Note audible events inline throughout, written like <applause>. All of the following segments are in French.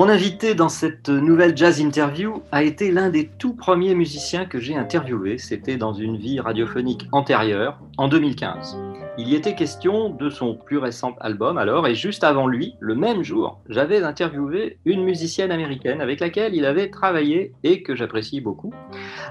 Mon invité dans cette nouvelle jazz interview a été l'un des tout premiers musiciens que j'ai interviewé. C'était dans une vie radiophonique antérieure, en 2015. Il y était question de son plus récent album alors, et juste avant lui, le même jour, j'avais interviewé une musicienne américaine avec laquelle il avait travaillé et que j'apprécie beaucoup.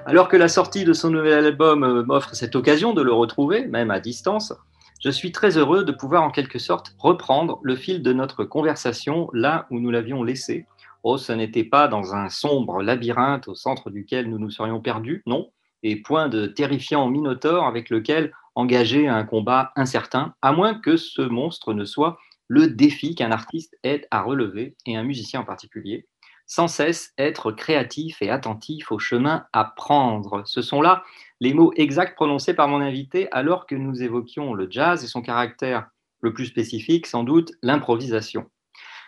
Alors que la sortie de son nouvel album euh, m'offre cette occasion de le retrouver, même à distance, je suis très heureux de pouvoir en quelque sorte reprendre le fil de notre conversation là où nous l'avions laissé. Oh, ce n'était pas dans un sombre labyrinthe au centre duquel nous nous serions perdus, non, et point de terrifiant minotaure avec lequel engager un combat incertain, à moins que ce monstre ne soit le défi qu'un artiste aide à relever, et un musicien en particulier, sans cesse être créatif et attentif au chemin à prendre. Ce sont là les mots exacts prononcés par mon invité alors que nous évoquions le jazz et son caractère le plus spécifique, sans doute l'improvisation.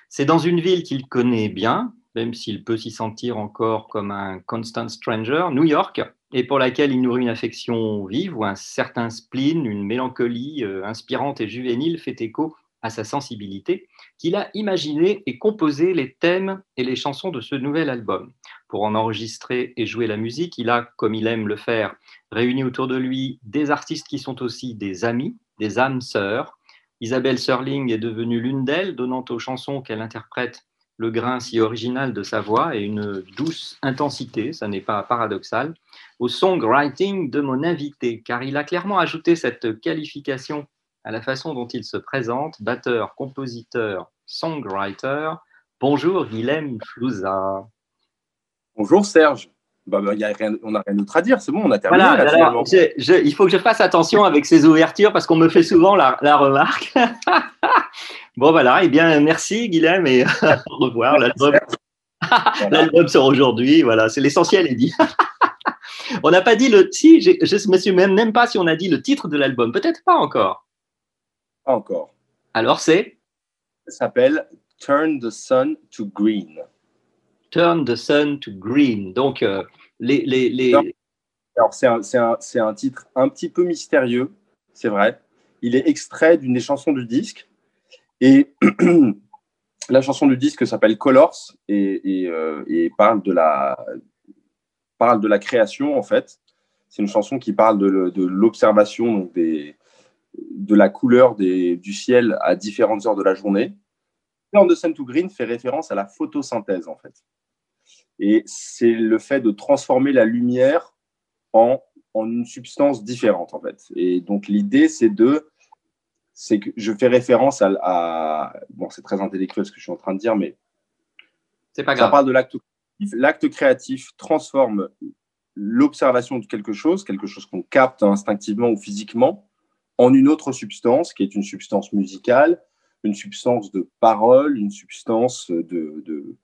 C'est dans une ville qu'il connaît bien, même s'il peut s'y sentir encore comme un constant stranger, New York, et pour laquelle il nourrit une affection vive ou un certain spleen, une mélancolie euh, inspirante et juvénile fait écho à sa sensibilité, qu'il a imaginé et composé les thèmes et les chansons de ce nouvel album. Pour en enregistrer et jouer la musique, il a, comme il aime le faire, réuni autour de lui des artistes qui sont aussi des amis, des âmes sœurs. Isabelle Serling est devenue l'une d'elles, donnant aux chansons qu'elle interprète le grain si original de sa voix et une douce intensité, ça n'est pas paradoxal, au songwriting de mon invité, car il a clairement ajouté cette qualification à la façon dont il se présente, batteur, compositeur, songwriter. Bonjour Guilhem Flouza. Bonjour Serge. Bah, bah, y a rien, on n'a rien d'autre à dire, c'est bon, on a terminé. Voilà, là, alors, finalement. je- je- il faut que je fasse attention avec ces ouvertures parce qu'on me fait souvent la, la remarque. <laughs> bon voilà, eh bien merci Guilhem et <laughs> au revoir. L'album, <laughs> Voilà. sort aujourd'hui, voilà, c'est l'essentiel est dit. on n'a pas dit le, si, je ne me suis même, même pas si on a dit le titre de l'album, peut-être pas encore. Pas encore. Alors c'est? Ça s'appelle Turn the Sun to Green. Turn the Sun to Green. Donc euh, les, les, les... Alors, c'est un, un- titre un petit peu mystérieux, c'est vrai. Il est extrait d'une des chansons du disque. Et <clears throat> la chanson du disque s'appelle Colors et, et, euh, et parle, de la, parle de la création, en fait. C'est une chanson qui parle de, de l'observation des, de la couleur des, du ciel à différentes heures de la journée. Turn the Sun to Green fait référence à la photosynthèse, en fait. Et c'est le fait de transformer la lumière en, en une substance différente, en fait. Et donc, l'idée, c'est de. C'est que je fais référence à. à- bon, c'est très intellectuel ce que je suis en train de dire, mais c'est pas ça grave. parle de l'acte créatif. L'acte créatif transforme l'observation de quelque chose, quelque chose qu'on capte instinctivement ou physiquement, en une autre substance, qui est une substance musicale, une substance de parole, une substance de, de-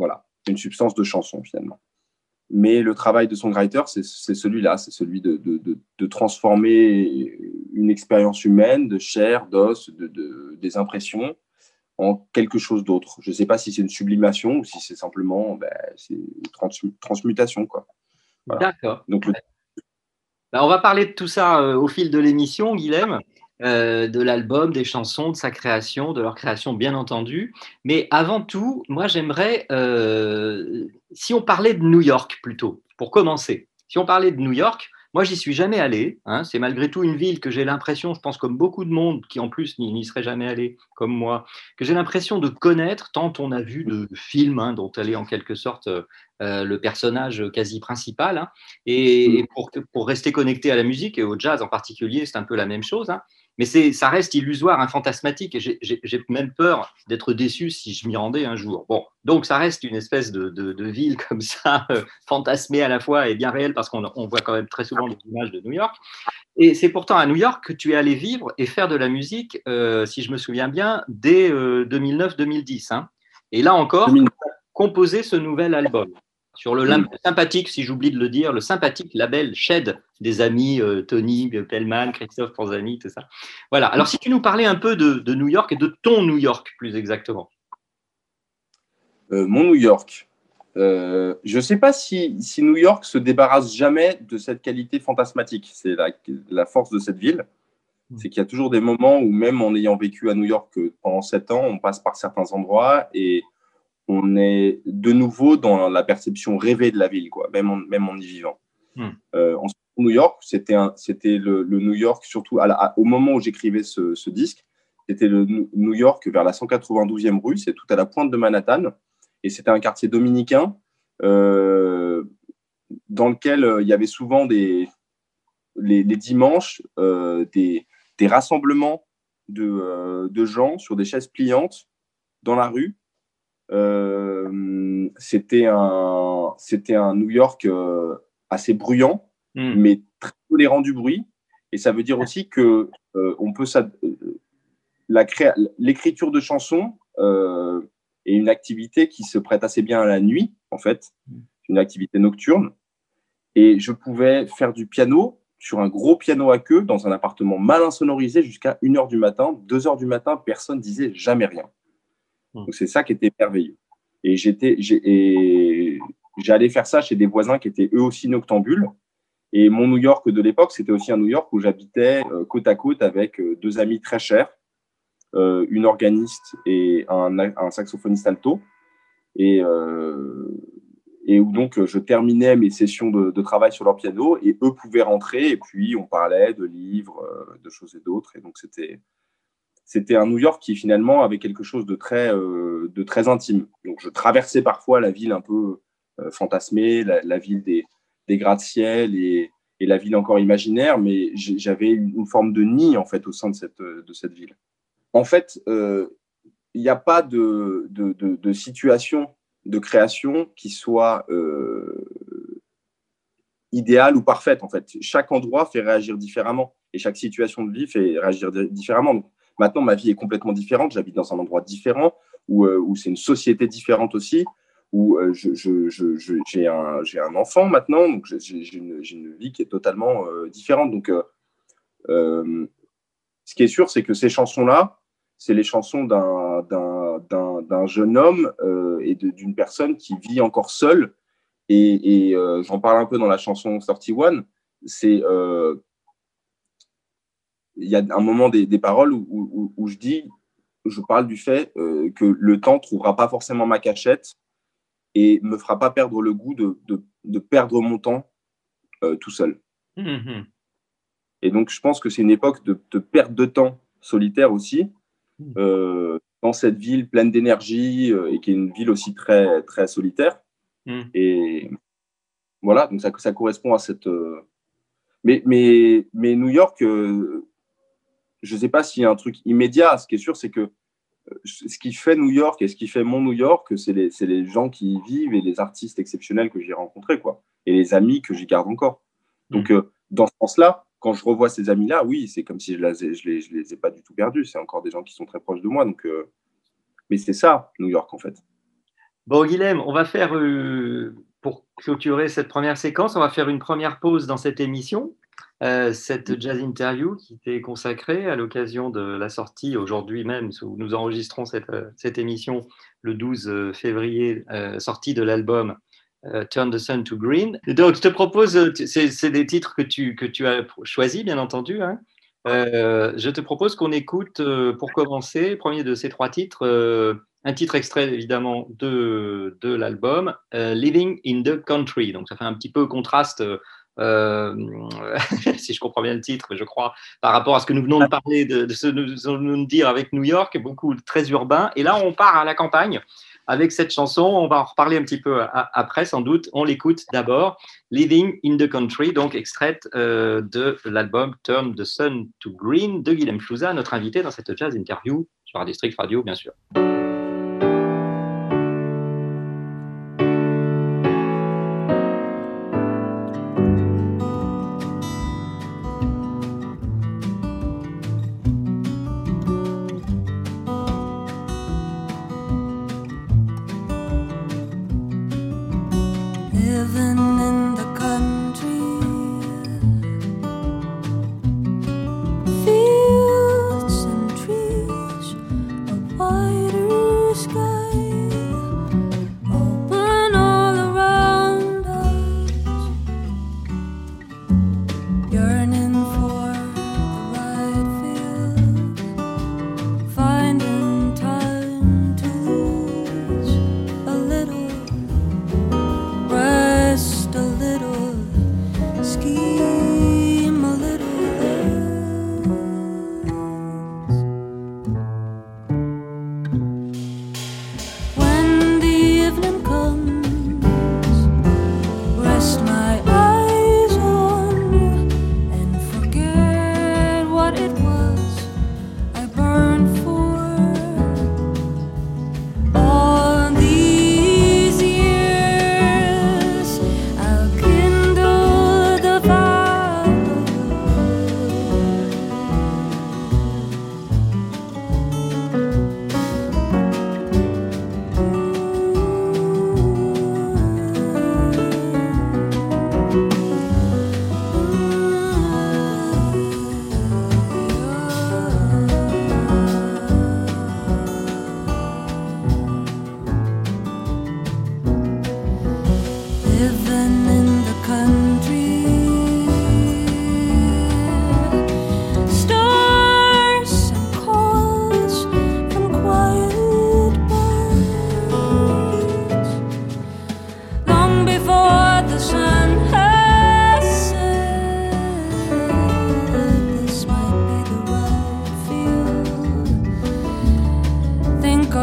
voilà, une substance de chanson finalement. Mais le travail de songwriter, c'est c'est celui-là, c'est celui de, de- de- de transformer une expérience humaine, de chair, d'os, de, de- des impressions, en quelque chose d'autre. Je ne sais pas si c'est une sublimation ou si c'est simplement ben, une trans- transmutation. Quoi. Voilà. D'accord. Donc, le, Ben, on va parler de tout ça euh, au fil de l'émission, Guilhem, euh, de l'album, des chansons, de sa création, de leur création, bien entendu. Mais avant tout, moi, j'aimerais, euh, si on parlait de New York plutôt, pour commencer, si on parlait de New York, moi, j'y suis jamais allé. hein. c'est malgré tout une ville que j'ai l'impression, je pense comme beaucoup de monde qui en plus n'y serait jamais allé, comme moi, que j'ai l'impression de connaître tant on a vu de films hein, dont elle est en quelque sorte euh, le personnage quasi principal. hein. Et, et pour, pour rester connecté à la musique et au jazz en particulier, c'est un peu la même chose. Hein. Mais ça reste illusoire, un fantasmatique, et j'ai- même peur d'être déçu si je m'y rendais un jour. Bon, donc ça reste une espèce de, de- de ville comme ça, <laughs> euh, fantasmée à la fois et bien réelle, parce qu'on on voit quand même très souvent des images de New York. Et c'est pourtant à New York que tu es allé vivre et faire de la musique, euh, si je me souviens bien, dès 2009-2010. hein. Et là encore, 2009. composer ce nouvel album sur le sympathique, si j'oublie de le dire, le sympathique label Shed des amis euh, Tony Pellman, Christophe Panzani, tout ça. Voilà. Alors, si tu nous parlais un peu de, de New York et de ton New York plus exactement. Euh, mon New York. Euh, je ne sais pas si, si New York se débarrasse jamais de cette qualité fantasmatique. C'est la, la force de cette ville. C'est qu'il y a toujours des moments où, même en ayant vécu à New York pendant sept ans, on passe par certains endroits et on est de nouveau dans la perception rêvée de la ville, quoi, même, en, même en y vivant. Hmm. Euh, en New York, c'était le, le New York, surtout à la- à- au moment où j'écrivais ce, ce disque, c'était le New York vers la 192e rue, c'est tout à la pointe de Manhattan, et c'était un quartier dominicain euh, dans lequel euh, il y avait souvent des, les, les dimanches des, des rassemblements de, de gens sur des chaises pliantes dans la rue. Euh, c'était un, c'était un New York euh, assez bruyant, Hmm. mais très tolérant du bruit. Et ça veut dire aussi que euh, on peut s'ad- la créa- l'écriture de chansons est une activité qui se prête assez bien à la nuit, en fait, une activité nocturne. Et je pouvais faire du piano sur un gros piano à queue dans un appartement mal insonorisé jusqu'à 1h du matin. 2h du matin, personne disait jamais rien. Mm. Donc c'est ça qui était merveilleux. Et j'étais, j'allais faire ça chez des voisins qui étaient eux aussi noctambules. Et mon New York de l'époque, c'était aussi un New York où j'habitais euh, côte à côte avec euh, deux amis très chers, euh, une organiste et un, saxophoniste alto. Et, et où donc je terminais mes sessions de, de travail sur leur piano et eux pouvaient rentrer et puis on parlait de livres, de choses et d'autres. Et donc c'était c'était un New York qui finalement avait quelque chose de très, euh, intime. Donc je traversais parfois la ville un peu euh, fantasmée, la, ville des, gratte-ciel et, la ville encore imaginaire, mais j'avais une, forme de nid en fait au sein de cette, ville. En fait, euh, il n'y a pas de, situation de création qui soit euh, idéale ou parfaite. En fait, chaque endroit fait réagir différemment et chaque situation de vie fait réagir di- différemment. Maintenant, ma vie est complètement différente. J'habite dans un endroit différent où, euh, c'est une société différente aussi. Où euh, j'ai un, enfant maintenant, donc j'ai- une, vie qui est totalement euh, différente. Donc, ce qui est sûr, c'est que ces chansons-là, c'est les chansons d'un- jeune homme et d'une personne qui vit encore seule. Et, et, j'en parle un peu dans la chanson 31. C'est il y a un moment des, des paroles où, où- où je dis, je parle du fait euh, que le temps trouvera pas forcément ma cachette et me fera pas perdre le goût de, de- de perdre mon temps euh, tout seul. Mhm. Et donc, je pense que c'est une époque de, de perte de temps solitaire aussi, euh, dans cette ville pleine d'énergie et qui est une ville aussi très, très solitaire. Mm. Et voilà, donc ça, ça correspond à cette. Mais, mais, mais New York, euh, je ne sais pas s'il y a un truc immédiat. Ce qui est sûr, c'est que euh, ce qui fait New York et ce qui fait mon New York, c'est les, gens qui y vivent et les artistes exceptionnels que j'ai rencontrés, quoi. Et les amis que j'y garde encore. Donc, euh, dans ce sens-là, quand je revois ces amis-là, oui, c'est comme si je je, les, je les ai pas du tout perdus. C'est encore des gens qui sont très proches de moi. Donc, euh, Mais c'est ça, New York, en fait. Bon, Guilhem, on va faire, euh, pour clôturer cette première séquence, on va faire une première pause dans cette émission. Euh, cette jazz interview qui t'est consacrée à l'occasion de la sortie aujourd'hui même, où nous enregistrons cette, euh, cette émission le 12 février, euh, sortie de l'album Turn the Sun to Green. Donc, je te propose, c'est des titres que tu, que tu as choisis, bien entendu. hein. Je te propose qu'on écoute, pour commencer, premier de ces trois titres, un titre extrait évidemment de, de l'album, Living in the Country. Donc, ça fait un petit peu contraste euh, euh, <laughs> si je comprends bien le titre, je crois, par rapport à ce que nous venons de parler, de, ce que nous venons de dire avec New York, beaucoup très urbain. Et là, on part à la campagne avec cette chanson. On va en reparler un petit peu après, sans doute. On l'écoute d'abord. Living in the Country, donc extraite euh, de l'album Turn the Sun to Green de Guillaume Flouza, notre invité dans cette jazz interview sur un district radio, bien sûr.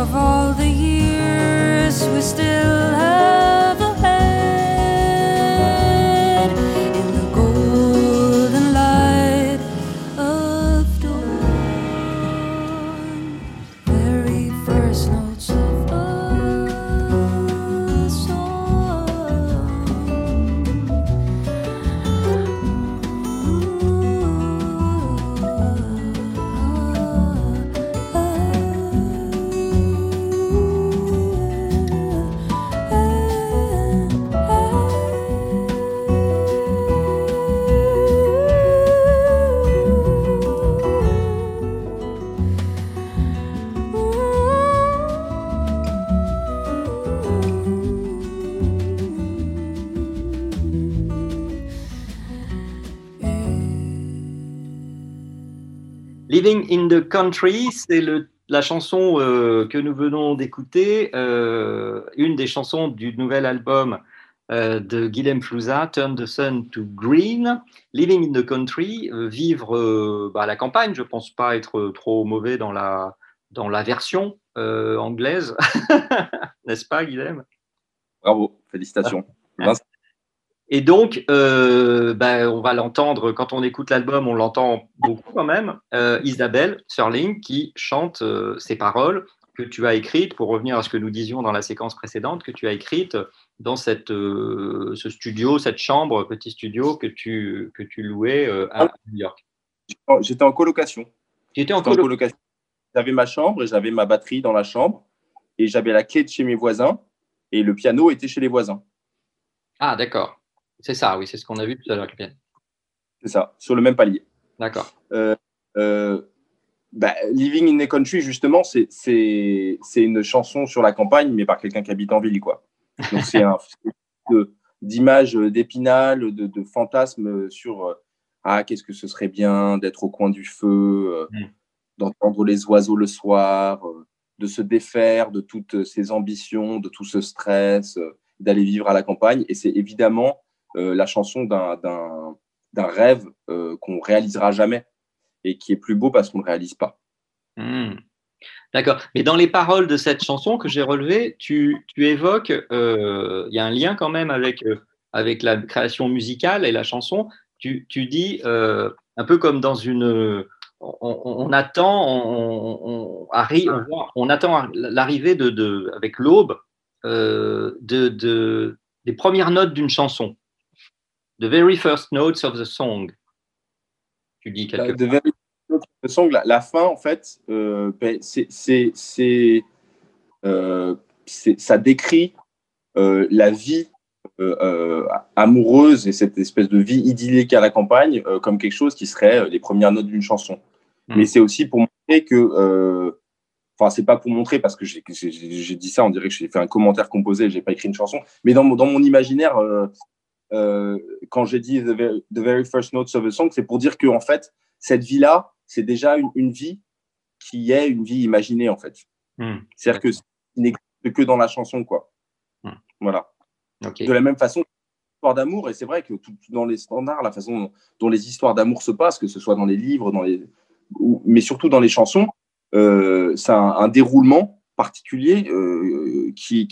of all the Living in the Country, c'est la chanson euh, que nous venons d'écouter, euh, une des chansons du nouvel album euh, de Guillaume Flouza, Turn the Sun to Green. Living in the Country, vivre bah, à la campagne, je ne pense pas être trop mauvais dans la, dans la version anglaise, <laughs> n'est-ce pas Guillaume? Bravo, félicitations. <laughs> Et donc, euh, ben, on va l'entendre, quand on écoute l'album, on l'entend beaucoup quand même, euh, Isabelle Serling qui chante euh, ces paroles que tu as écrites, pour revenir à ce que nous disions dans la séquence précédente, que tu as écrites dans cette, ce studio, cette chambre, petit studio que tu, que tu louais à New York. J'étais en colocation. J'étais en, colocation. J'avais ma chambre, j'avais ma batterie dans la chambre, et j'avais la clé de chez mes voisins, et le piano était chez les voisins. Ah, d'accord. C'est ça, oui, c'est ce qu'on a vu tout à l'heure, C'est ça, sur le même palier. D'accord. Euh, euh, bah, Living in the Country, justement, c'est une chanson sur la campagne, mais par quelqu'un qui habite en ville, quoi. Donc c'est un <laughs> d'image d'épinal, de, de fantasmes sur euh, ah qu'est-ce que ce serait bien d'être au coin du feu, mm. d'entendre les oiseaux le soir, de se défaire de toutes ses ambitions, de tout ce stress, d'aller vivre à la campagne. Et c'est évidemment la chanson d'un d'un- d'un rêve euh, qu'on réalisera jamais et qui est plus beau parce qu'on ne le réalise pas. Hmm. D'accord. Mais dans les paroles de cette chanson que j'ai relevée, tu, tu évoques, euh, il y a un lien quand même avec, euh, avec la création musicale et la chanson. Tu, tu dis, euh, un peu comme dans une... On, on- on attend, on, on- on arri- on voit- on attend l'arrivée de, de, avec l'aube euh, de, de, des premières notes d'une chanson. The very first notes of the song. Tu dis quelque La, de Very First Song, la, la fin, en fait, euh, ben, c'est, euh, c'est- ça décrit euh, la vie amoureuse et cette espèce de vie idyllique à la campagne comme quelque chose qui serait les premières notes d'une chanson. Mm. Mais c'est aussi pour montrer que, enfin, c'est pas pour montrer parce que j'ai, dit ça, on dirait que j'ai fait un commentaire composé, j'ai pas écrit une chanson, mais dans mon, dans mon imaginaire, euh, euh, quand j'ai dit the very, the very first notes of a song, c'est pour dire que en fait, cette vie-là, c'est déjà une, une vie qui est une vie imaginée en fait. Hmm. C'est-à-dire que n'existe que dans la chanson, quoi. Hmm. Voilà. De la même façon, l'histoire d'amour, et c'est vrai que tout, dans les standards, la façon dont, dont les histoires d'amour se passent, que ce soit dans les livres, dans les, ou- mais surtout dans les chansons, euh, c'est un, un déroulement particulier euh, qui,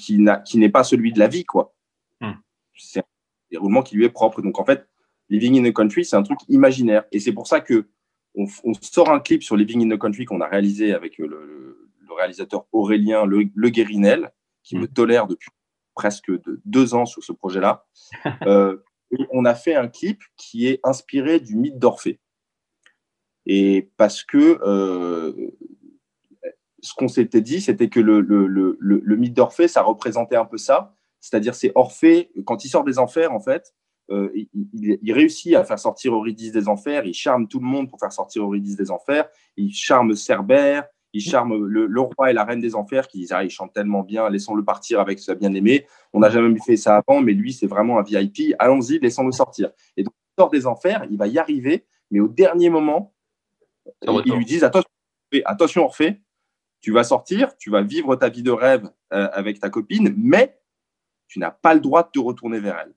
n'est pas celui de la vie, quoi. Hmm. C'est déroulement qui lui est propre. Donc en fait, Living in the Country, c'est un truc imaginaire. Et c'est pour ça que on, on sort un clip sur Living in the Country qu'on a réalisé avec le, le- le réalisateur Aurélien Le, Le Guérinel, qui me tolère depuis presque de- deux ans sur ce projet-là. <laughs> Euh, on a fait un clip qui est inspiré du mythe d'Orphée. Et parce que euh, ce qu'on s'était dit, c'était que le mythe d'Orphée, ça représentait un peu ça. C'est-à-dire, c'est Orphée, quand il sort des enfers, en fait, euh, il, il- il réussit à faire sortir Eurydice des enfers, il charme tout le monde pour faire sortir Eurydice des enfers, il charme Cerbère, il charme le, le roi et la reine des enfers qui disent Ah, il chante tellement bien, laissons-le partir avec sa bien-aimée. On n'a jamais fait ça avant, mais lui, c'est vraiment un VIP. Allons-y, laissons-le sortir. Et donc, il sort des enfers, il va y arriver, mais au dernier moment, ils, ils lui disent Attention, attention, Orphée, tu vas sortir, tu vas vivre ta vie de rêve euh, avec ta copine, mais tu n'as pas le droit de te retourner vers elle.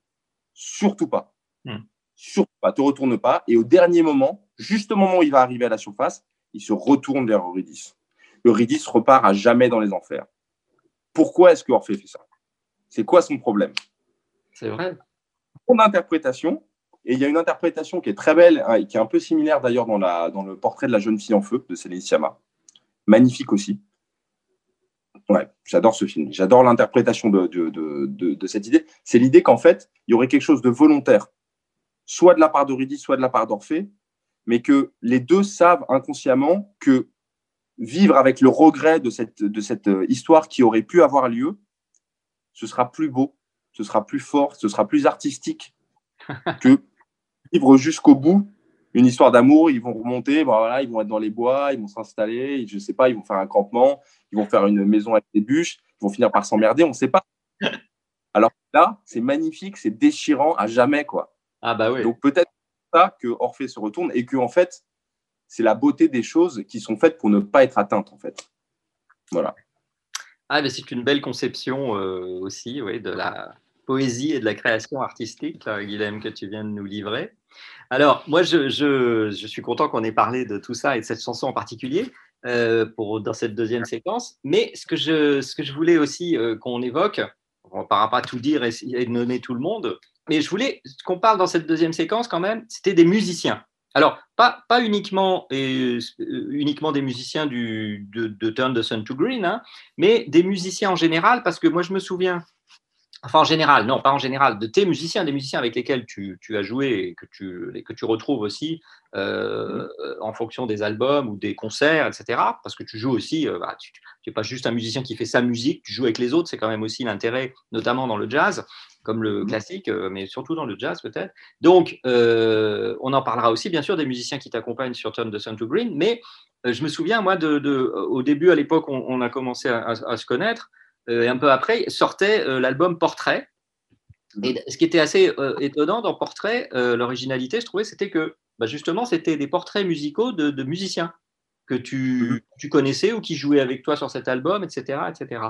Surtout pas. Hmm. Surtout pas, te retourne pas. Et au dernier moment, juste au moment où il va arriver à la surface, il se retourne vers Eurydice. Eurydice repart à jamais dans les enfers. Pourquoi est-ce que Orphée fait ça? C'est quoi son problème? C'est vrai. Mon interprétation, et il y a une interprétation qui est très belle, hein, et qui est un peu similaire d'ailleurs dans, la, dans le portrait de la jeune fille en feu de Céline Sciamma. Magnifique aussi. Ouais, j'adore ce film. J'adore l'interprétation de, de, de, de- de cette idée. C'est l'idée qu'en fait, il y aurait quelque chose de volontaire, soit de la part d'Eurydice, soit de la part d'Orphée, mais que les deux savent inconsciemment que vivre avec le regret de cette, de cette euh, histoire qui aurait pu avoir lieu, ce sera plus beau, ce sera plus fort, ce sera plus artistique <laughs> que vivre jusqu'au bout une histoire d'amour. Ils vont remonter, voilà, ils vont être dans les bois, ils vont s'installer, je sais pas, ils vont faire un campement, ils vont faire une maison avec des bûches, ils vont finir par s'emmerder, on ne sait pas. <laughs> Alors là, c'est magnifique, c'est déchirant à jamais, quoi. Ah bah oui. Donc peut-être ça que Orphée se retourne et que en fait, c'est la beauté des choses qui sont faites pour ne pas être atteintes, en fait. Voilà. Ah, mais c'est une belle conception euh, aussi, oui, de la poésie et de la création artistique, là, Guilhem, que tu viens de nous livrer. Alors, moi, je, suis content qu'on ait parlé de tout ça et de cette chanson en particulier euh, dans cette deuxième séquence. Mais ce que je, voulais aussi euh, qu'on évoque, on ne va pas tout dire et, nommer tout le monde, mais je voulais qu'on parle dans cette deuxième séquence quand même, c'était des musiciens. Alors, pas, uniquement, et, euh, uniquement des musiciens de Turn the Sun to Green, hein, mais des musiciens en général, parce que moi je me souviens, enfin en général, non, pas en général, de tes musiciens, des musiciens avec lesquels tu, tu as joué et que tu, et que tu retrouves aussi euh, en fonction des albums ou des concerts, etc. Parce que tu joues aussi, euh, bah, tu n'es pas juste un musicien qui fait sa musique, tu joues avec les autres, c'est quand même aussi l'intérêt, notamment dans le jazz, comme le classique, euh, mais surtout dans le jazz peut-être. Donc, euh, on en parlera aussi, bien sûr, des musiciens qui t'accompagnent sur Turn the Sun to Green, mais je me souviens, moi, de, de- au début, à l'époque, on, on a commencé à, à- à se connaître, et un peu après, sortait euh, l'album Portrait. Et ce qui était assez euh, étonnant dans Portrait, euh, l'originalité, je trouvais, c'était que bah, justement, c'était des portraits musicaux de, de musiciens que tu, tu connaissais ou qui jouaient avec toi sur cet album, etc. etc.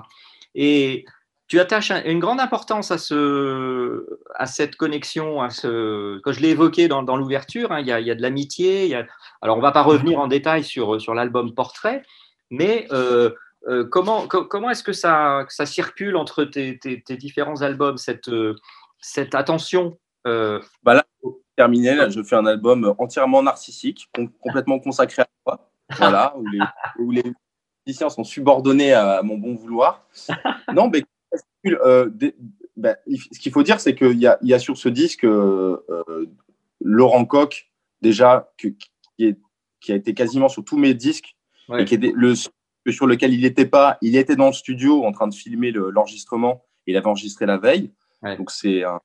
Et tu attaches un- une grande importance à, ce, à cette connexion, à ce, que je l'ai évoqué dans, dans l'ouverture, hein, il, y a, il y a de l'amitié. a- Alors, on ne va pas revenir en détail sur, sur l'album Portrait, mais euh, euh, comment, co- comment est-ce que ça, ça circule entre tes, tes- tes différents albums, cette, euh, cette attention euh, terminé, là, je fais un album entièrement narcissique, com- complètement consacré à moi, voilà, <laughs> où les, où les musiciens sont subordonnés à mon bon vouloir. Non, mais euh, des- il- ce qu'il faut dire, c'est qu'il y y a sur ce disque euh, Laurent Coq, déjà, que- qui, est- qui a été quasiment sur tous mes disques, Ouais. et qui était le sur lequel il n'était pas, il était dans le studio en train de filmer le- l'enregistrement, il avait enregistré la veille. Ouais. Donc c'est un,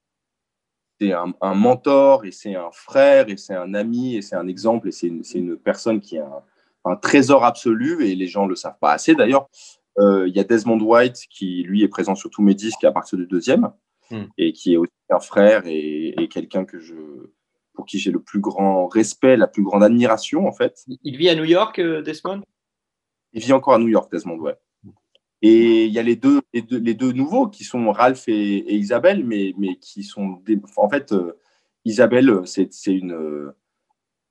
un, un mentor et c'est un frère et c'est un ami et c'est un exemple et c'est une, une personne qui a un, un trésor absolu et les gens ne le savent pas assez d'ailleurs. Euh, Il y a Desmond White qui lui est présent sur tous mes disques à partir du deuxième Hmm. et qui est aussi un frère et, et quelqu'un que je pour qui j'ai le plus grand respect, la plus grande admiration en fait. Il vit à New York, euh, Desmond? Il vit encore à New York, Desmond, ouais. Et il y a les deux, les deux, nouveaux qui sont Ralph et, Isabelle, mais, mais qui sont. Des, en fait, euh, Isabelle, c'est c'est une. euh,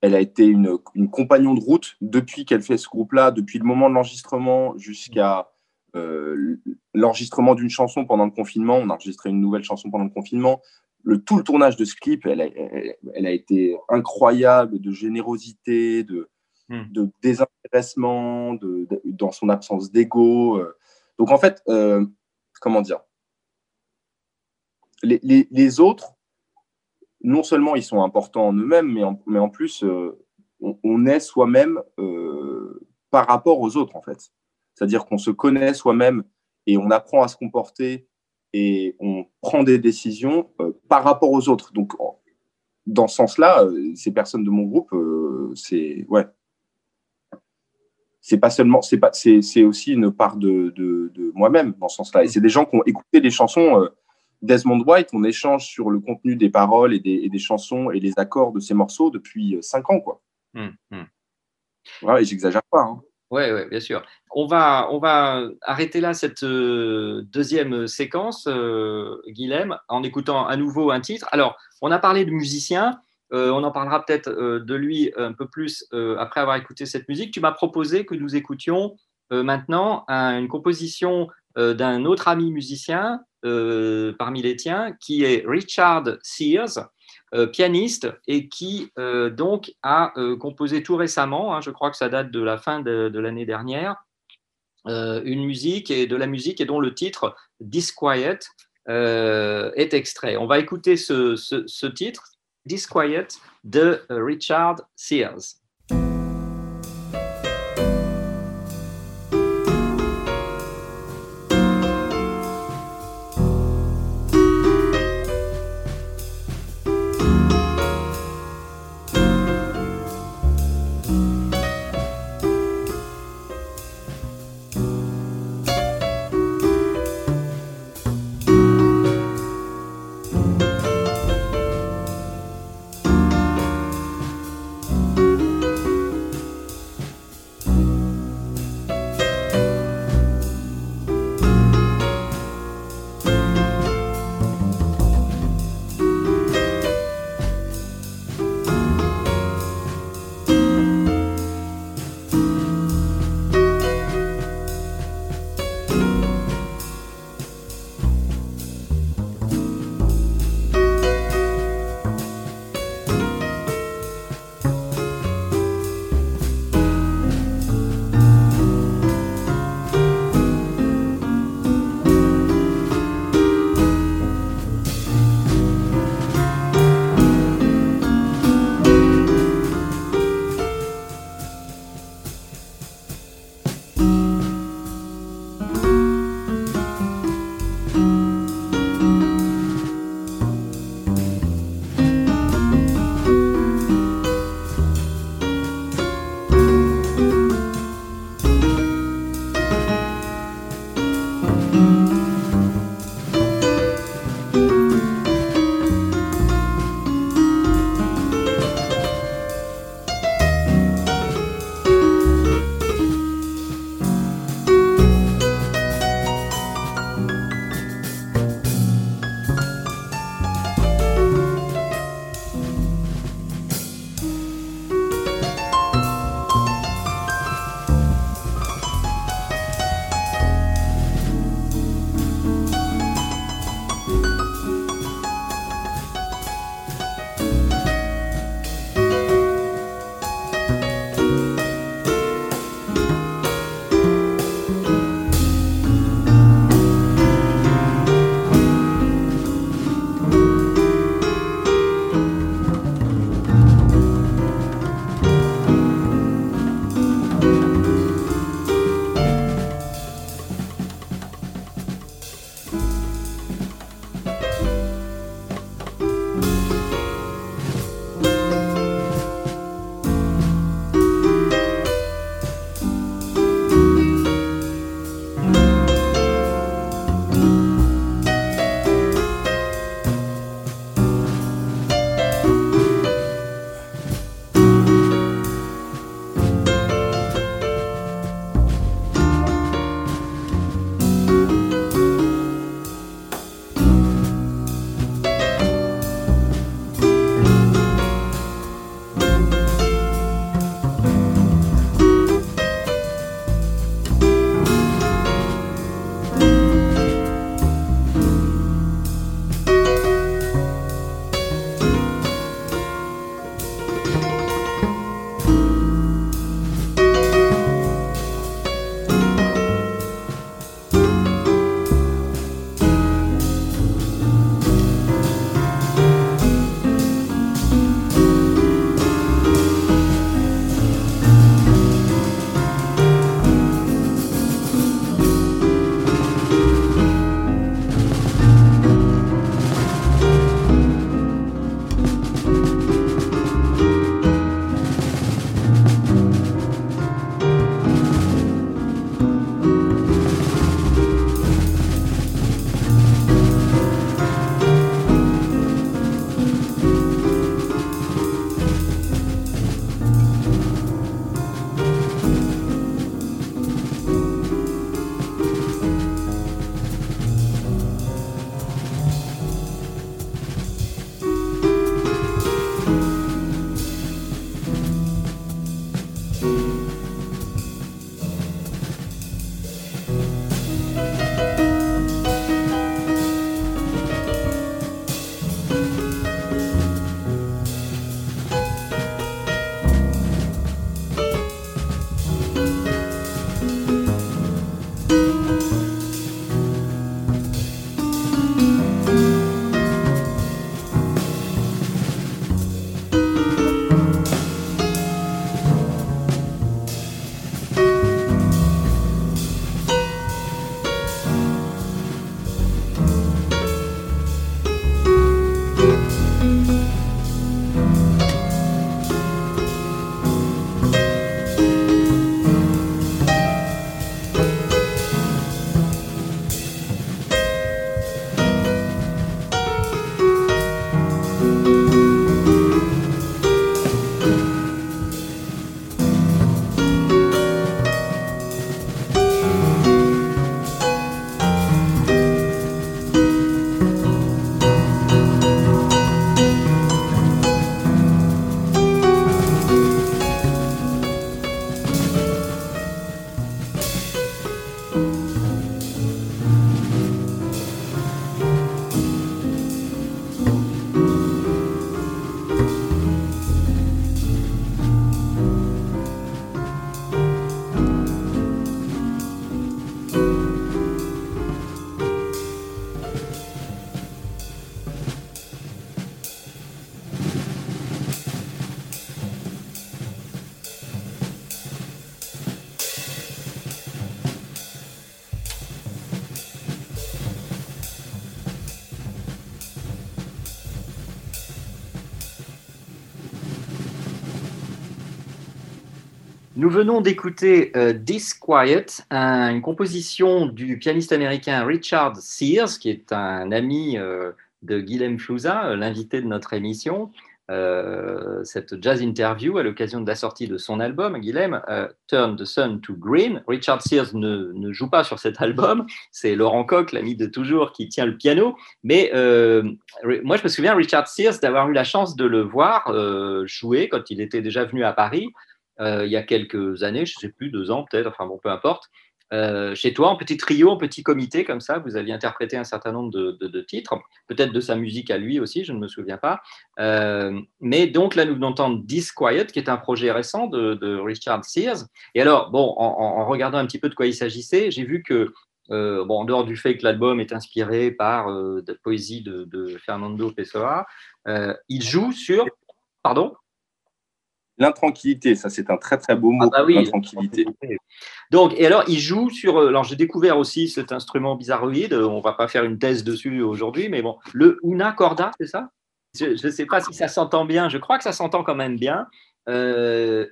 elle a été une, une compagnon de route depuis qu'elle fait ce groupe-là, depuis le moment de l'enregistrement jusqu'à euh, l'enregistrement d'une chanson pendant le confinement. On a enregistré une nouvelle chanson pendant le confinement. Le, tout le tournage de ce clip, elle a, elle, elle a été incroyable de générosité, de, Hmm. de désintéressement, de, dans son absence d'ego. euh. Donc en fait, euh, comment dire? Les, les- autres, non seulement ils sont importants en eux-mêmes, mais en, mais en plus, euh, on, est soi-même par rapport aux autres, en fait. C'est-à-dire qu'on se connaît soi-même et on apprend à se comporter et on prend des décisions par rapport aux autres. Donc, dans ce sens-là, ces personnes de mon groupe, c'est ouais, c'est pas seulement, c'est pas, c'est, c'est aussi une part de, de, de moi-même dans ce sens-là. Et c'est des gens qui ont écouté les chansons. euh, Desmond White, on échange sur le contenu des paroles et des, et des chansons et les accords de ces morceaux depuis euh, cinq ans, quoi. Ouais, et j'exagère pas. hein. Oui, ouais, bien sûr. On va, on va arrêter là cette euh, deuxième séquence, euh, Guilhem, en écoutant à nouveau un titre. Alors, on a parlé de musicien, euh, on en parlera peut-être euh, de lui un peu plus euh, après avoir écouté cette musique. Tu m'as proposé que nous écoutions maintenant un- une composition d'un autre ami musicien parmi les tiens, qui est Richard Sears, pianiste et qui donc a composé tout récemment, hein, je crois que ça date de la fin de, l'année dernière, une musique et de la musique et dont le titre Disquiet est extrait. On va écouter ce titre, Disquiet, de euh, Richard Sears. Nous venons d'écouter euh, Disquiet, un- une composition du pianiste américain Richard Sears, qui est un ami euh, de Guilhem Flouza, euh, l'invité de notre émission. Euh, cette jazz interview à l'occasion de la sortie de son album, Guilhem, euh, Turn the Sun to Green. Richard Sears ne, joue pas sur cet album, c'est Laurent Koch, l'ami de toujours, qui tient le piano. Mais euh, moi, je me souviens, Richard Sears, d'avoir eu la chance de le voir euh, jouer quand il était déjà venu à Paris euh, il y a quelques années, je ne sais plus, deux ans peut-être, enfin bon, peu importe. Euh, chez toi, en petit trio, en petit comité, comme ça, vous aviez interprété un certain nombre de, titres, peut-être de sa musique à lui aussi, je ne me souviens pas. Euh, mais donc là, nous venons d'entendre Disquiet, qui est un projet récent de, Richard Sears. Et alors, bon, en, regardant un petit peu de quoi il s'agissait, j'ai vu que, euh, bon, en dehors du fait que l'album est inspiré par euh, la poésie de, Fernando Pessoa, euh, il joue sur. Pardon? L'intranquillité, ça c'est un très très beau mot. Ah bah oui. L'intranquillité. Donc, et alors, il joue sur. euh, Alors, j'ai découvert aussi cet instrument bizarroïde. euh, On va pas faire une thèse dessus aujourd'hui, mais bon, le una corda, c'est ça? Je ne sais pas si ça s'entend bien. Je crois que ça s'entend quand même bien. Euh,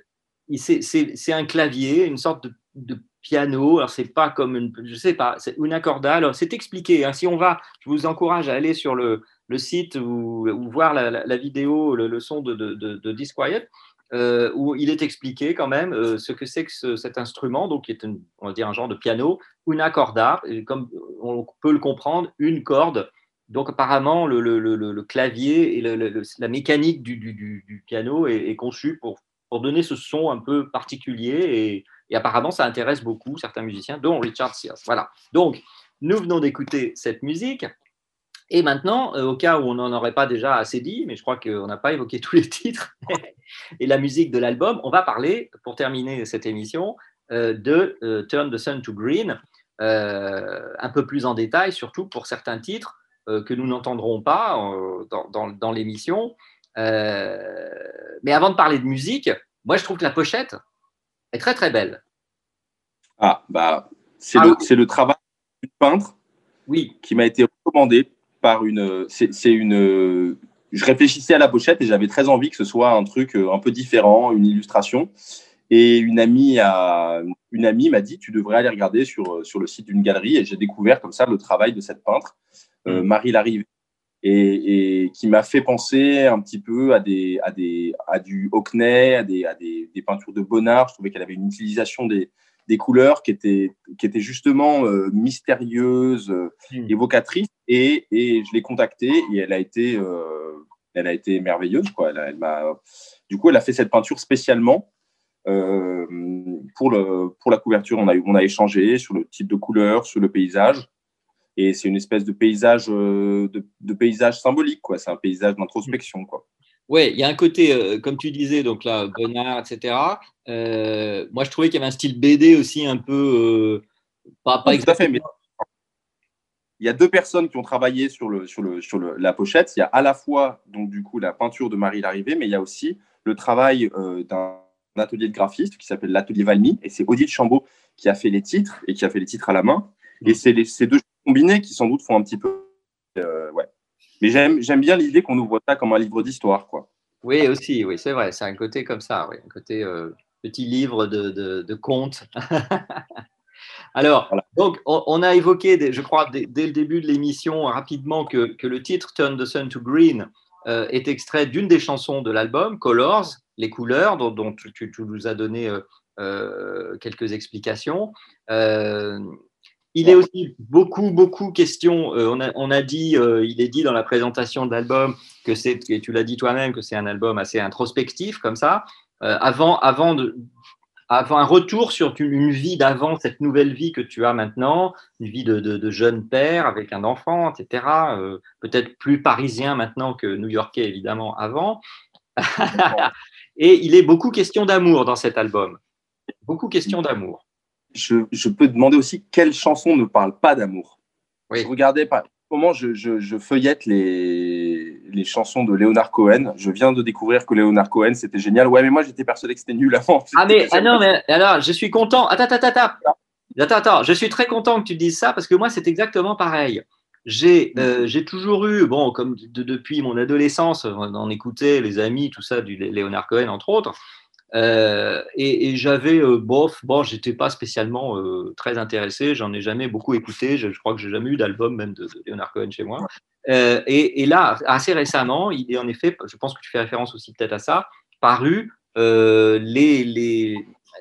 c'est- un clavier, une sorte de, de piano. Alors, c'est pas comme une. Je sais pas. C'est una corda. Alors, c'est expliqué. hein. Si on va, je vous encourage à aller sur le, le site ou, voir la, la- la vidéo, le, le son de, de, de, de Disquiet euh, où il est expliqué quand même euh, ce que c'est que ce- cet instrument, donc qui est on va dire un genre de piano, una corda, comme on peut le comprendre, une corde. Donc apparemment le, clavier et la mécanique du, piano est, est conçue pour, pour donner ce son un peu particulier et, et apparemment ça intéresse beaucoup certains musiciens, dont Richard Sears. Voilà. Donc nous venons d'écouter cette musique. Et maintenant, euh, au cas où on n'en aurait pas déjà assez dit, mais je crois qu'on n'a pas évoqué <laughs> tous les titres et la musique de l'album, on va parler, pour terminer cette émission, euh, de euh, Turn the Sun to Green, un peu plus en détail, surtout pour certains titres que nous n'entendrons pas dans, dans- dans l'émission. Mais avant de parler de musique, moi je trouve que la pochette est très très belle. Ah, bah, c'est Ah le, oui. c'est le travail du peintre Oui, qui m'a été recommandé par une. C'est une. Je réfléchissais à la pochette et j'avais très envie que ce soit un truc euh, un peu différent, une illustration. Et une amie, a, une amie m'a dit tu devrais aller regarder sur, sur le site d'une galerie. Et j'ai découvert comme ça le travail de cette peintre, euh, Marie Larrivé, et, et qui m'a fait penser un petit peu à, des, à, des, à du Hockney, à, des, à des, des peintures de Bonnard. Je trouvais qu'elle avait une utilisation des, des couleurs qui était, qui était justement euh, mystérieuse, euh, Mm. évocatrice. Et, et je l'ai contactée et elle a été, euh, elle a été merveilleuse. Quoi. Elle, m'a, du coup, elle a fait cette peinture spécialement. pour, le, pour la couverture, on a, on a échangé sur le type de couleur, sur le paysage. Et c'est une espèce de paysage, euh, de, de paysage symbolique. Quoi. C'est un paysage d'introspection. Quoi. Ouais, il y a un côté, euh, comme tu disais, donc là, Bonnard, etc. Euh, moi, je trouvais qu'il y avait un style BD aussi un peu. euh, pas, pas Oui, tout à fait, mais il y a deux personnes qui ont travaillé sur, le, sur, le, sur le- la pochette. Il y a à la fois, donc, du coup, la peinture de Marie Larrivée, mais il y a aussi le travail d'un atelier de graphiste qui s'appelle l'atelier Valmy. Et c'est Odile Chambaud qui a fait les titres et qui a fait les titres à la main. Et c'est les- ces deux choses combinées qui, sans doute, font un petit peu. ouais. Mais j'aime bien l'idée qu'on ouvre ça comme un livre d'histoire. quoi. Oui, aussi, oui, c'est vrai. C'est un côté comme ça, oui, un côté euh, petit livre de, de, de contes. <laughs> Alors, Voilà. donc, on, on a évoqué, je crois, dès, dès le début de l'émission, rapidement, que, que le titre Turn the Sun to Green euh, est extrait d'une des chansons de l'album, Colors, les couleurs, dont, dont tu, tu- tu nous as donné euh, quelques explications. Il est aussi beaucoup, beaucoup question. euh, on, a, on a dit, euh, il est dit dans la présentation de l'album que c'est, et tu l'as dit toi-même, que c'est un album assez introspectif comme ça. Euh, avant, avant, de, avant un retour sur une, vie d'avant, cette nouvelle vie que tu as maintenant, une vie de, de, de jeune père avec un enfant, etc. peut-être plus parisien maintenant que new-yorkais évidemment avant. <laughs> et il est beaucoup question d'amour dans cet album. Beaucoup question d'amour. Je, je peux demander aussi quelle chanson ne parle pas d'amour. Oui. Je regardais par moment je, je, je feuillette les, les chansons de Leonard Cohen. Je viens de découvrir que Leonard Cohen c'était génial. Ouais, mais moi j'étais persuadé que c'était nul avant. Ah mais ah non mais alors je suis content. Attends attends attends. Attends attends, je suis très content que tu dises ça parce que moi c'est exactement pareil. J'ai euh, toujours eu bon comme de- depuis mon adolescence on écoutait les amis tout ça du Léonard Cohen entre autres. Euh, et, et j'avais, euh, bof, bon, j'étais pas spécialement euh, très intéressé, j'en ai jamais beaucoup écouté, je, je crois que j'ai jamais eu d'album même de, de Leonard Cohen chez moi. Euh, et, et là, assez récemment, il est en effet, je pense que tu fais référence aussi peut-être à ça, paru les, les,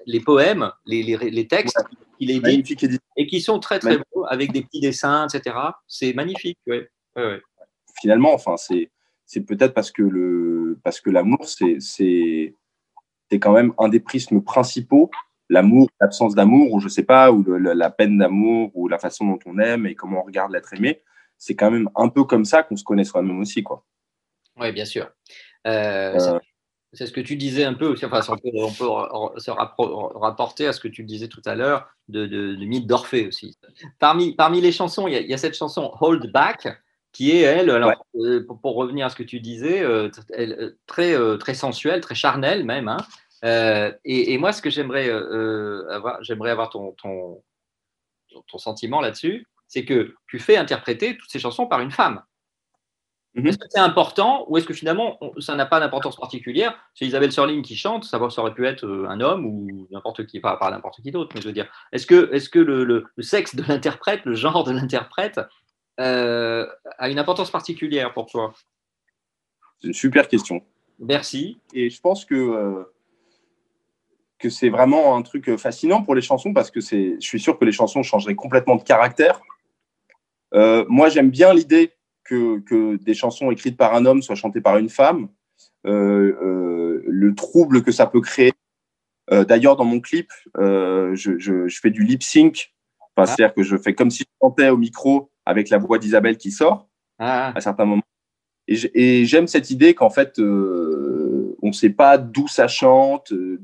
les poèmes, les, les, les textes qu'il édite et qui sont très très beaux avec des petits dessins, etc. C'est magnifique, ouais. Ouais, ouais. finalement, enfin, c'est c'est peut-être parce que le parce que l'amour, c'est c'est c'est quand même un des prismes principaux. L'amour, l'absence d'amour, ou je sais pas, ou le- la peine d'amour, ou la façon dont on aime et comment on regarde l'être aimé. C'est quand même un peu comme ça qu'on se connaît soi-même aussi, quoi. Oui, bien sûr. Euh, Euh, c'est- ce que tu disais un peu aussi. Enfin, on peut, on peut ra- se rapporter à ce que tu disais tout à l'heure de, de, du mythe d'Orphée aussi. Parmi, parmi les chansons, il y, a, il y a cette chanson Hold Back qui est, elle, alors, euh, pour, pour revenir à ce que tu disais, euh, elle, très, euh, très sensuelle, très charnelle même. hein. Euh, et, et moi, ce que j'aimerais euh, avoir, j'aimerais avoir ton, ton, sentiment là-dessus, c'est que tu fais interpréter toutes ces chansons par une femme. Mhm. Est-ce que c'est important ou est-ce que finalement on- ça n'a pas d'importance particulière? C'est Isabelle Sorling qui chante, ça, ça aurait pu être euh, un homme ou n'importe qui, pas, pas n'importe qui d'autre, mais je veux dire, est-ce que, est que le, le- le sexe de l'interprète, le genre de l'interprète, euh, a une importance particulière pour toi? C'est une super question. Merci. Et je pense que, euh, que c'est vraiment un truc fascinant pour les chansons parce que c'est, je suis sûr que les chansons changeraient complètement de caractère. Euh, moi, j'aime bien l'idée que, que des chansons écrites par un homme soient chantées par une femme, euh, euh, le trouble que ça peut créer. Euh, D'ailleurs, dans mon clip, euh, je, je- je fais du lip sync, enfin, c'est-à-dire que je fais comme si je chantais au micro avec la voix d'Isabelle qui sort Ah, à certains moments. Et j'ai- Et j'aime cette idée qu'en fait, euh, on ne sait pas d'où ça chante, euh,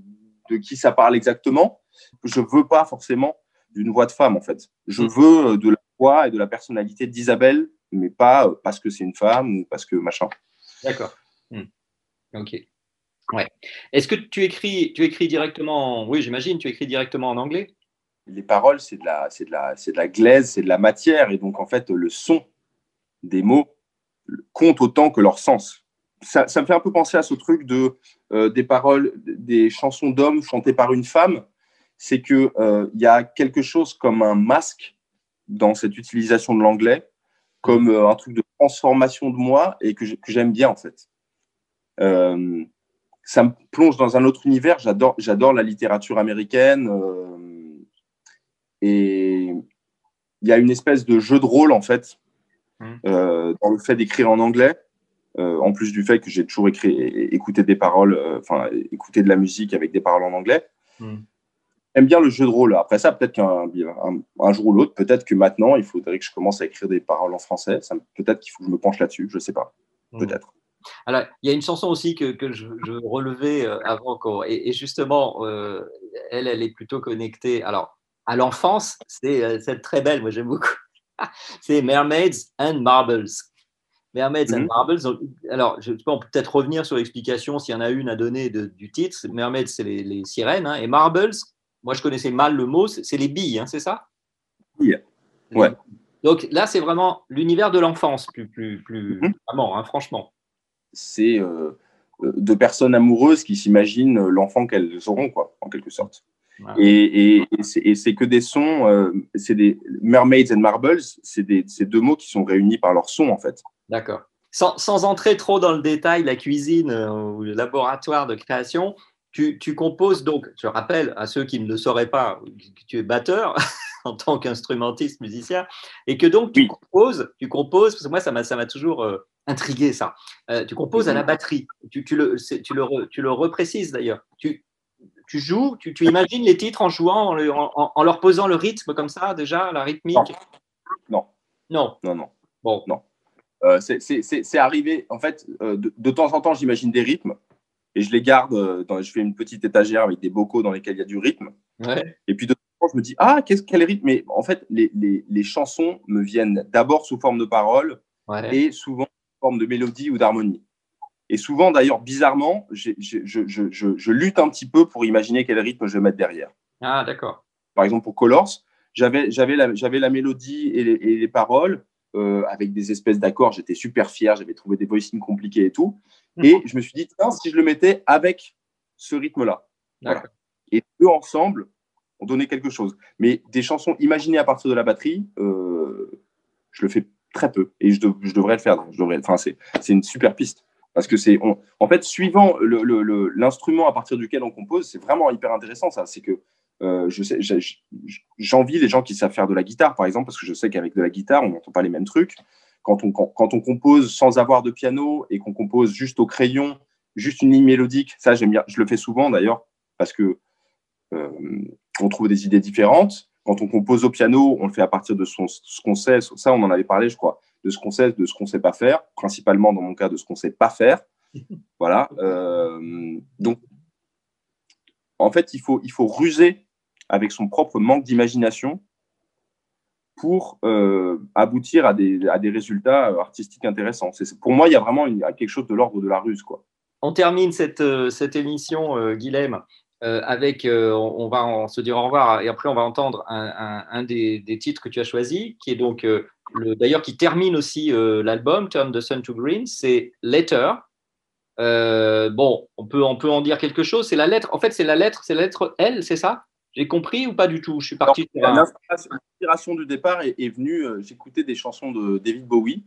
de qui ça parle exactement. Je veux pas forcément d'une voix de femme, en fait. Je Mm. veux euh, de la voix et de la personnalité d'Isabelle, mais pas euh, parce que c'est une femme ou parce que machin. d'accord. Hmm. Ok. Ouais. Est-ce que tu écris, tu écris directement, en- oui, j'imagine, tu écris directement en anglais? Les paroles, c'est de la, c'est de la, c'est de la glaise, c'est de la matière, et donc en fait, le son des mots compte autant que leur sens. Ça, ça me fait un peu penser à ce truc de euh, des paroles, des chansons d'hommes chantées par une femme. C'est que euh, y a quelque chose comme un masque dans cette utilisation de l'anglais, comme euh, un truc de transformation de moi et que j'ai- que j'aime bien en fait. Euh, ça me plonge dans un autre univers. J'adore, j'adore la littérature américaine. et il y a une espèce de jeu de rôle, en fait, Mm. euh, dans le fait d'écrire en anglais, en plus du fait que j'ai toujours écrit, écouté des paroles, euh, enfin, écouté de la musique avec des paroles en anglais. Mm. J'aime bien le jeu de rôle. Après ça, peut-être qu'un un, un jour ou l'autre, peut-être que maintenant, il faudrait que je commence à écrire des paroles en français. Peut-être qu'il faut que je me penche là-dessus, je sais pas. Hmm. Peut-être. Alors, il y a une chanson aussi que, que je, je relevais euh, avant qu'on. Et, et justement, euh, elle, elle est plutôt connectée. Alors, à l'enfance, c'est euh, c'est très belle, moi j'aime beaucoup. <laughs> c'est Mermaids and Marbles. Mermaids and. Marbles. Alors, je sais pas, on peut peut-être revenir sur l'explication s'il y en a une à donner de- du titre. Mermaids, c'est les, les sirènes. hein, et Marbles, moi je connaissais mal le mot, c'est les billes, hein, c'est ça? Billes. Les Ouais. Donc là, c'est vraiment l'univers de l'enfance, plus, plus, plus Mhm. vraiment, hein, franchement. C'est euh, euh, deux personnes amoureuses qui s'imaginent euh, l'enfant qu'elles auront, quoi, en quelque sorte. Et, et- et c'est- que des sons, euh, c'est des mermaids and marbles, c'est deux mots qui sont réunis par leur son, en fait. D'accord. Sans, sans entrer trop dans le détail, la cuisine euh, ou le laboratoire de création, tu, tu composes donc, je rappelle à ceux qui ne le sauraient pas, que tu es batteur <laughs> en tant qu'instrumentiste, musicien, et que donc tu Oui. composes, tu composes, parce que moi ça m'a ça m'a toujours euh, intrigué ça, Euh, tu composes à la batterie, tu, tu le, tu, le, re- tu le reprécises d'ailleurs, tu, tu joues, tu, tu imagines les titres en jouant, en, le- en- en- en leur posant le rythme comme ça déjà, la rythmique? Non. Non. Non, non. Bon. Non. Euh, c'est- arrivé, en fait, euh, de, de temps en temps, j'imagine des rythmes et je les garde, euh, dans, je fais une petite étagère avec des bocaux dans lesquels il y a du rythme. Ouais. Et puis de temps en temps, je me dis, ah, qu'est-ce quel rythme? Mais en fait, les, les- les chansons me viennent d'abord sous forme de paroles Ouais. et souvent sous forme de mélodie ou d'harmonie. Et souvent, d'ailleurs, bizarrement, je, je- je- je lutte un petit peu pour imaginer quel rythme je vais mettre derrière. Ah, d'accord. Par exemple, pour Colors, j'avais la, mélodie et les, et les paroles euh, avec des espèces d'accords. J'étais super fier, j'avais trouvé des voicings compliqués et tout. Mhm. Et je me suis dit, tiens, si je le mettais avec ce rythme-là. Voilà. Et eux ensemble ont donné quelque chose. Mais des chansons imaginées à partir de la batterie, euh, je le fais très peu et je, je devrais le faire. Je devrais, enfin, c'est, c'est une super piste. Parce que c'est, en fait, suivant l'instrument à partir duquel on compose, c'est vraiment hyper intéressant ça. C'est que euh, je sais, j'envie les gens qui savent faire de la guitare, par exemple, parce que je sais qu'avec de la guitare, on n'entend pas les mêmes trucs. Quand on, quand, on compose sans avoir de piano et qu'on compose juste au crayon, juste une ligne mélodique, ça j'aime bien, je le fais souvent d'ailleurs, parce que euh, on trouve des idées différentes. Quand on compose au piano, on le fait à partir de ce qu'on sait. Ça, on en avait parlé, je crois, de ce qu'on sait, de ce qu'on sait pas faire, principalement dans mon cas de ce qu'on sait pas faire. <laughs> voilà. Euh, donc, en fait, il faut, il faut ruser avec son propre manque d'imagination pour euh, aboutir à des, à des, résultats euh, artistiques intéressants. Pour moi, il y a vraiment quelque chose de l'ordre de la ruse. Quoi. On termine cette, euh, cette émission, euh, Guilhem, avec, on, va se dire au revoir, et après on va entendre un, un, des, des, titres que tu as choisi, qui est donc, d'ailleurs, qui termine aussi l'album, Turn the Sun to Green, c'est Letter. bon, on peut, on peut en dire quelque chose. C'est la lettre, en fait, c'est la lettre, c'est la lettre L, c'est ça? J'ai compris ou pas du tout? Je suis parti. L'inspiration du départ est, venue. Euh, j'écoutais des chansons de David Bowie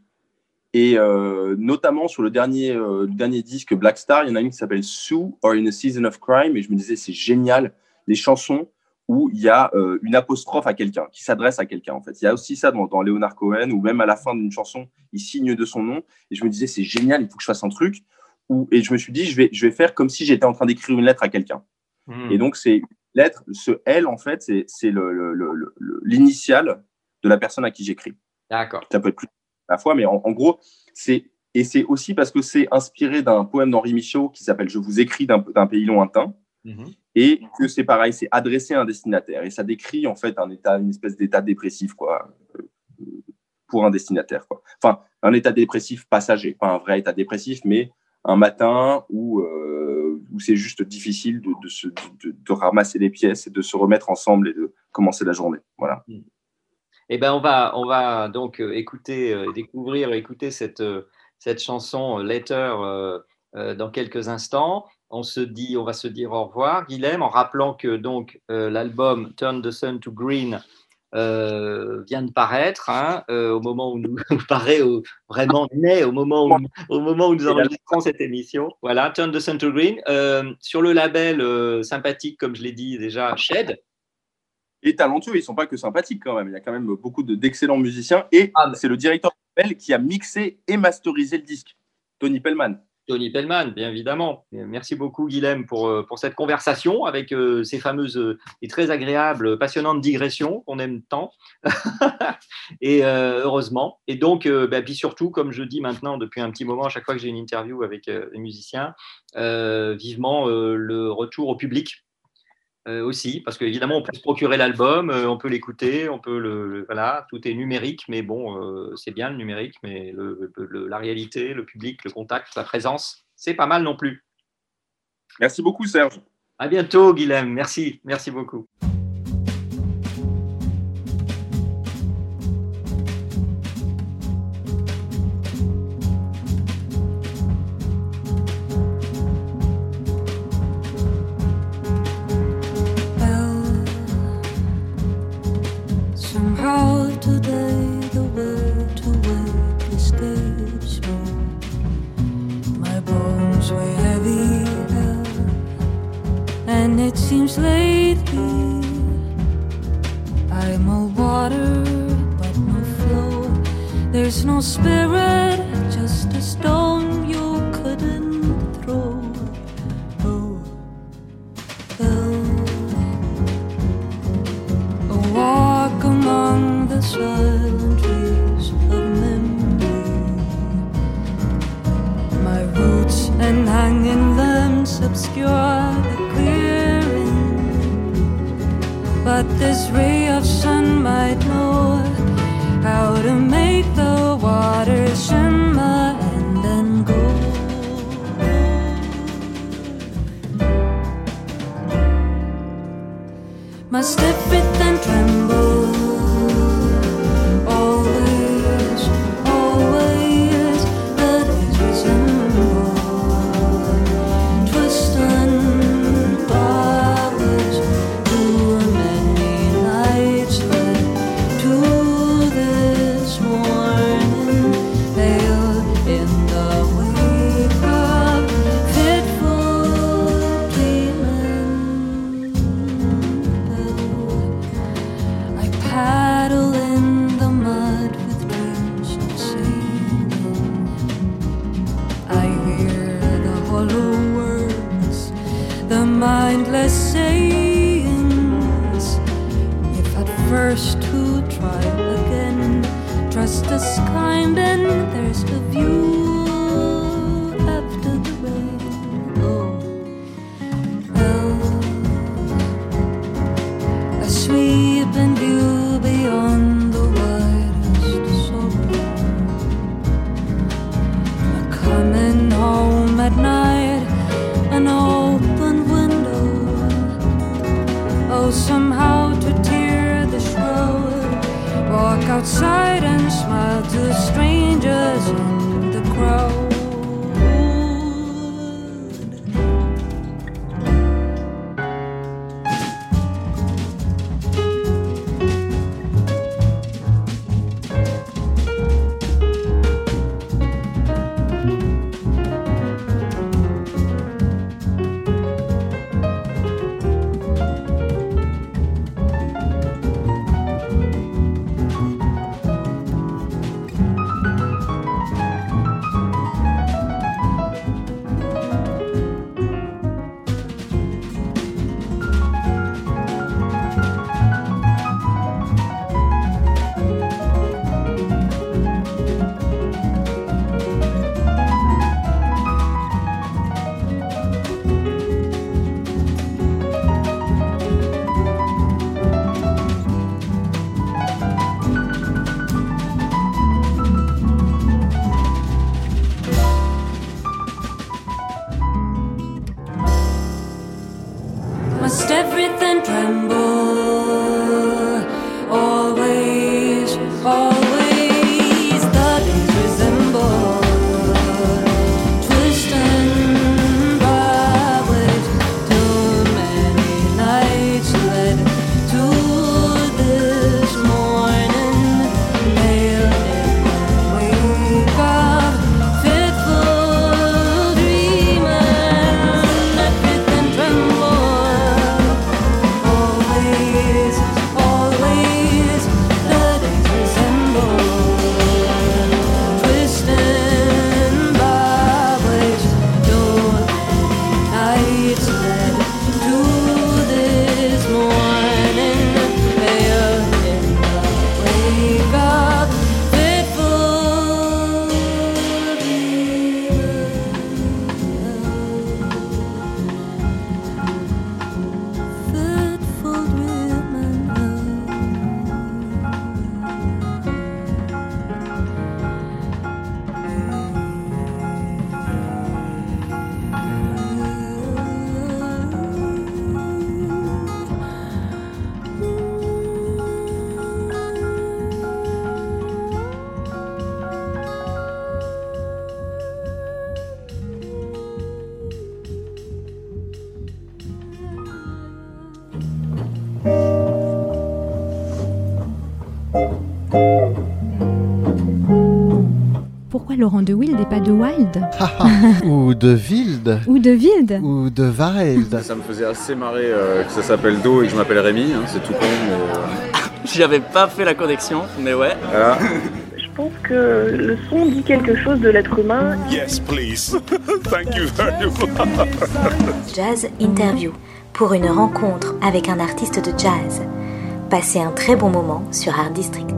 et euh, notamment sur le dernier, euh, dernier disque Black Star, il y en a une qui s'appelle Sue or In a Season of Crime et je me disais c'est génial les chansons où il y a une apostrophe à quelqu'un qui s'adresse à quelqu'un en fait. Il y a aussi ça dans, dans Leonard Cohen ou même à la fin d'une chanson il signe de son nom et je me disais c'est génial il faut que je fasse un truc où, et je me suis dit je vais je vais faire comme si j'étais en train d'écrire une lettre à quelqu'un. Hmm. Et donc c'est lettre, ce L, en fait, c'est l'initial de la personne à qui j'écris. D'accord. Ça peut être plus à la fois, mais en, gros, c'est. Et c'est aussi parce que c'est inspiré d'un poème d'Henri Michaud qui s'appelle Je vous écris d'un pays lointain. Mhm. Et que c'est pareil, c'est adressé à un destinataire. Et ça décrit en fait un état, une espèce d'état dépressif, quoi, euh, pour un destinataire, quoi. Enfin, un état dépressif passager, pas un vrai état dépressif, mais un matin où euh, où c'est juste difficile de, de, ramasser les pièces et de se remettre ensemble et de commencer la journée. Voilà. Mm. Eh ben, on va, on va donc euh, écouter, euh, découvrir, écouter cette, euh, cette chanson Letter dans quelques instants. On se dit, on va se dire au revoir, Guilhem, en rappelant que donc l'album Turn the Sun to Green euh, vient de paraître hein, euh, au moment où nous <laughs> paraît vraiment né au moment où, au moment où nous enregistrons cette émission. Voilà, Turn the Sun to Green euh, sur le label sympathique, comme je l'ai dit déjà, Shed. Et talentueux, ils ne sont pas que sympathiques quand même. Il y a quand même beaucoup d'excellents musiciens et ah, c'est le directeur qui a mixé et masterisé le disque, Tony Pellman. Tony Pellman, bien évidemment. Merci beaucoup, Guilhem, pour, euh, cette conversation avec euh, ces fameuses euh, et très agréables, passionnantes digressions qu'on aime tant. <laughs> et heureusement. Et donc, bah, puis surtout, comme je dis maintenant depuis un petit moment, à chaque fois que j'ai une interview avec les musiciens, vivement le retour au public euh, aussi, parce qu'évidemment, on peut se procurer l'album, euh, on peut l'écouter, on peut le, voilà, tout est numérique, mais bon, euh, c'est bien le numérique, mais le, la réalité, le public, le contact, la présence, c'est pas mal non plus. Merci beaucoup, Serge. À bientôt, Guilhem. Merci, merci beaucoup. No spirit, just a stone you couldn't throw. Oh, oh. A walk among the silent trees of memory. My roots and hanging limbs obscure the clearing, but this. Real <laughs> Ou de Wild Ou de Wild Ou de Wild Ça me faisait assez marrer euh, que ça s'appelle Do et que je m'appelle Rémi, hein, c'est tout con, mais euh, <laughs> J'avais pas fait la connexion, mais ouais. voilà. <laughs> Je pense que le son dit quelque chose de l'être humain. Yes, please. Thank you very much. Jazz Interview pour une rencontre avec un artiste de jazz. Passez un très bon moment sur Art District.